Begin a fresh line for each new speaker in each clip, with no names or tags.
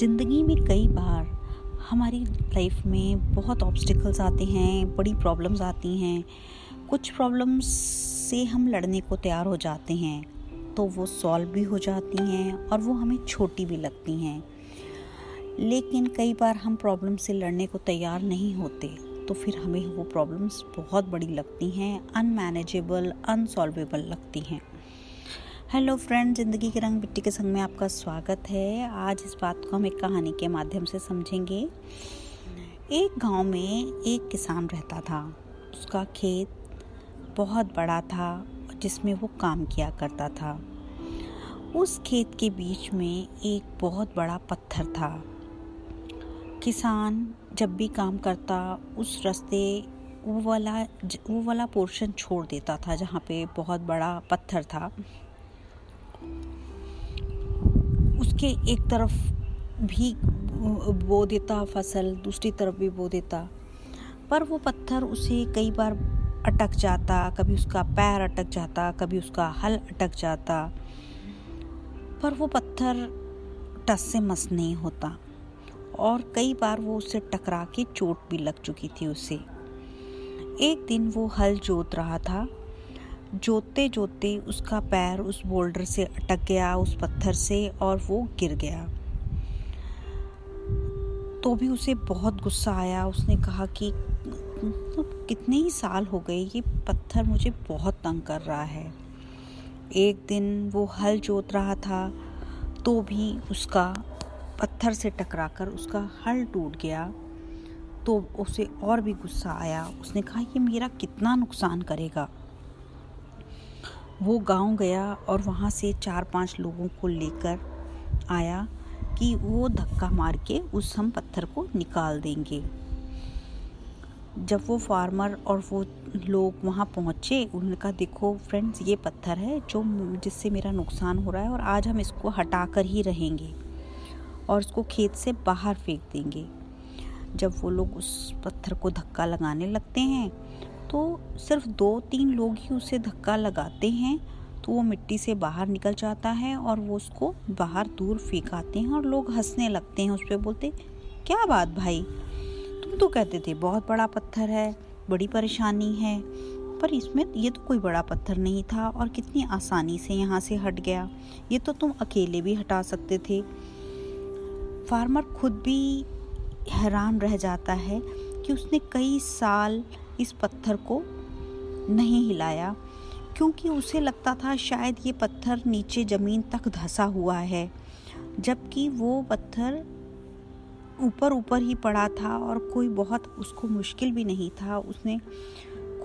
ज़िंदगी में कई बार हमारी लाइफ में बहुत ऑब्स्टिकल्स आते हैं, बड़ी प्रॉब्लम्स आती हैं। कुछ प्रॉब्लम्स से हम लड़ने को तैयार हो जाते हैं तो वो सॉल्व भी हो जाती हैं और वो हमें छोटी भी लगती हैं। लेकिन कई बार हम प्रॉब्लम से लड़ने को तैयार नहीं होते तो फिर हमें वो प्रॉब्लम्स बहुत बड़ी लगती हैं अनमैनेजेबल अनसॉल्वेबल लगती हैं। हेलो फ्रेंड, ज़िंदगी के रंग मिट्टी के संग में आपका स्वागत है। आज इस बात को हम एक कहानी के माध्यम से समझेंगे। एक गाँव में एक किसान रहता था। उसका खेत बहुत बड़ा था, जिसमें वो काम किया करता था। उस खेत के बीच में एक बहुत बड़ा पत्थर था। किसान जब भी काम करता, उस रास्ते वो वाला वो वाला पोर्शन छोड़ देता था, जहाँ पे बहुत बड़ा पत्थर था। उसके एक तरफ़ भी बो देता, फ़सल दूसरी तरफ़ भी बो देता। पर वो पत्थर उसे कई बार अटक जाता, कभी उसका पैर अटक जाता, कभी उसका हल अटक जाता। पर वो पत्थर टस से मस नहीं होता और कई बार वो उससे टकरा के चोट भी लग चुकी थी उसे। एक दिन वो हल जोत रहा था जोतते जोतते उसका पैर उस बोल्डर से अटक गया, उस पत्थर से और वो गिर गया। तो भी उसे बहुत गुस्सा आया। उसने कहा कि तो कितने ही साल हो गए, ये पत्थर मुझे बहुत तंग कर रहा है। एक दिन वो हल जोत रहा था तो भी उसका पत्थर से टकराकर उसका हल टूट गया। तो उसे और भी गुस्सा आया। उसने कहा, ये मेरा कितना नुकसान करेगा? वो गाँव गया और वहाँ से चार पाँच लोगों को लेकर आया कि वो धक्का मार के उस हम पत्थर को निकाल देंगे। जब वो फार्मर और वो लोग वहाँ पहुँचे, उन्होंने कहा, देखो फ्रेंड्स, ये पत्थर है जो जिससे मेरा नुकसान हो रहा है और आज हम इसको हटा कर ही रहेंगे और उसको खेत से बाहर फेंक देंगे। जब वो लोग उस पत्थर को धक्का लगाने लगते हैं तो सिर्फ़ दो तीन लोग ही उसे धक्का लगाते हैं तो वो मिट्टी से बाहर निकल जाता है और वो उसको बाहर दूर फेंकाते हैं और लोग हंसने लगते हैं उस पर बोलते, क्या बात भाई? तुम तो कहते थे बहुत बड़ा पत्थर है, बड़ी परेशानी है, पर इसमें ये तो कोई बड़ा पत्थर नहीं था और कितनी आसानी से यहाँ से हट गया। ये तो तुम अकेले भी हटा सकते थे। फार्मर खुद भी हैरान रह जाता है कि उसने कई साल इस पत्थर को नहीं हिलाया, क्योंकि उसे लगता था शायद ये पत्थर नीचे ज़मीन तक धंसा हुआ है, जबकि वो पत्थर ऊपर ऊपर ही पड़ा था और कोई बहुत उसको मुश्किल भी नहीं था। उसने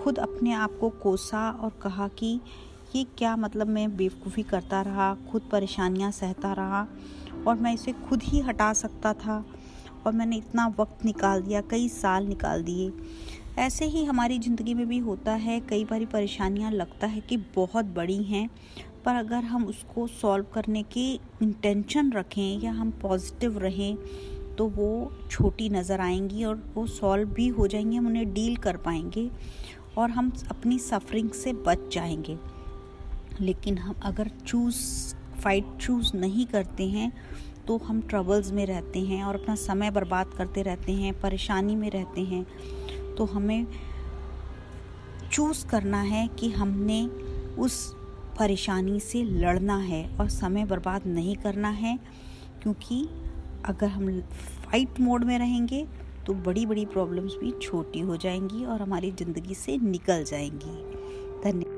खुद अपने आप को कोसा और कहा कि ये क्या मतलब मैं बेवकूफ़ी करता रहा, खुद परेशानियाँ सहता रहा और मैं इसे खुद ही हटा सकता था और मैंने इतना वक्त निकाल दिया, कई साल निकाल दिए। ऐसे ही हमारी ज़िंदगी में भी होता है, कई बार परेशानियाँ लगता है कि बहुत बड़ी हैं, पर अगर हम उसको सॉल्व करने की इंटेंशन रखें या हम पॉजिटिव रहें तो वो छोटी नज़र आएँगी और वो सॉल्व भी हो जाएँगी, हम उन्हें डील कर पाएँगे और हम अपनी सफरिंग से बच जाएँगे। लेकिन हम अगर चूज़, फाइट चूज़ नहीं करते हैं तो हम ट्रबल्स में रहते हैं और अपना समय बर्बाद करते रहते हैं, परेशानी में रहते हैं। तो हमें चूज़ करना है कि हमने उस परेशानी से लड़ना है और समय बर्बाद नहीं करना है, क्योंकि अगर हम फाइट मोड में रहेंगे तो बड़ी बड़ी प्रॉब्लम्स भी छोटी हो जाएँगी और हमारी ज़िंदगी से निकल जाएँगी। धन्यवाद